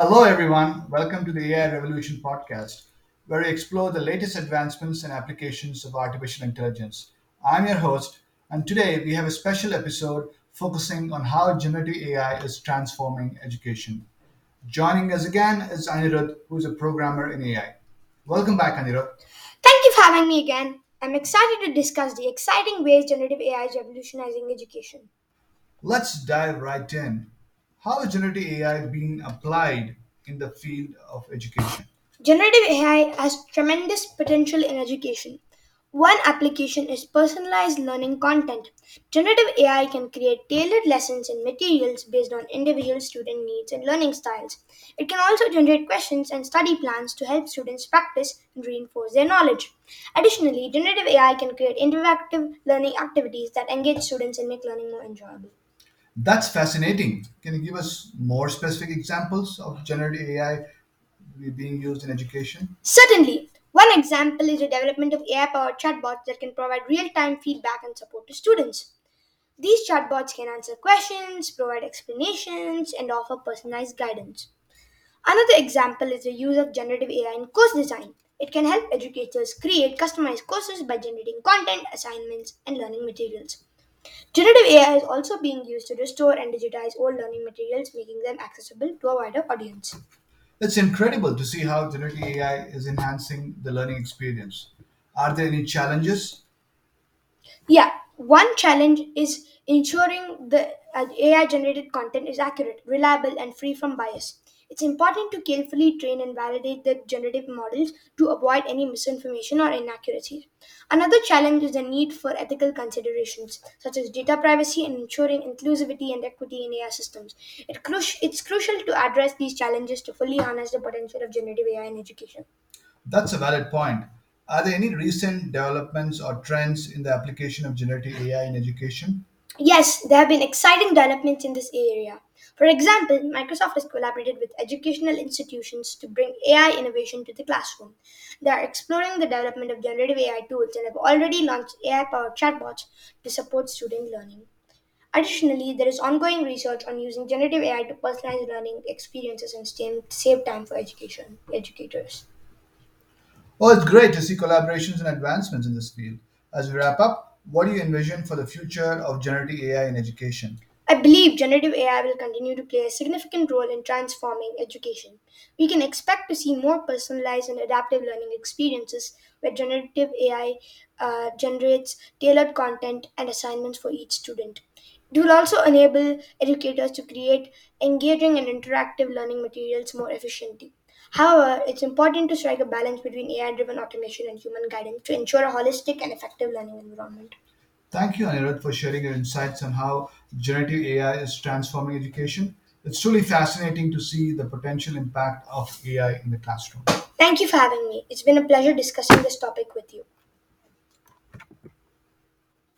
Hello, everyone. Welcome to the AI Revolution podcast, where we explore the latest advancements and applications of artificial intelligence. I'm your host, and today we have a special episode focusing on how generative AI is transforming education. Joining us again is Anirudh, who is a programmer in AI. Welcome back, Anirudh. Thank you for having me again. I'm excited to discuss the exciting ways generative AI is revolutionizing education. Let's dive right in. How is generative AI being applied in the field of education? Generative AI has tremendous potential in education. One application is personalized learning content. Generative AI can create tailored lessons and materials based on individual student needs and learning styles. It can also generate questions and study plans to help students practice and reinforce their knowledge. Additionally, generative AI can create interactive learning activities that engage students and make learning more enjoyable. That's fascinating. Can you give us more specific examples of generative AI being used in education? Certainly. One example is the development of AI powered chatbots that can provide real time feedback and support to students. These chatbots can answer questions, provide explanations, and offer personalized guidance. Another example is the use of generative AI in course design. It can help educators create customized courses by generating content, assignments, and learning materials. Generative AI is also being used to restore and digitize old learning materials, making them accessible to a wider audience. It's incredible to see how generative AI is enhancing the learning experience. Are there any challenges? Yeah, one challenge is ensuring the uh, AI generated content is accurate, reliable, and free from bias. It's important to carefully train and validate the generative models to avoid any misinformation or inaccuracies. Another challenge is the need for ethical considerations, such as data privacy and ensuring inclusivity and equity in AI systems. It cru- it's crucial to address these challenges to fully harness the potential of generative AI in education. That's a valid point. Are there any recent developments or trends in the application of generative AI in education? Yes, there have been exciting developments in this area. For example, Microsoft has collaborated with educational institutions to bring AI innovation to the classroom. They are exploring the development of generative AI tools and have already launched AI powered chatbots to support student learning. Additionally, there is ongoing research on using generative AI to personalize learning experiences and save time for education educators. Well, it's great to see collaborations and advancements in this field. As we wrap up, what do you envision for the future of generative AI in education? I believe generative AI will continue to play a significant role in transforming education. We can expect to see more personalized and adaptive learning experiences where generative AI uh, generates tailored content and assignments for each student. It will also enable educators to create engaging and interactive learning materials more efficiently. However, it's important to strike a balance between AI driven automation and human guidance to ensure a holistic and effective learning environment. Thank you, Anirudh, for sharing your insights on how generative AI is transforming education. It's truly fascinating to see the potential impact of AI in the classroom. Thank you for having me. It's been a pleasure discussing this topic with you.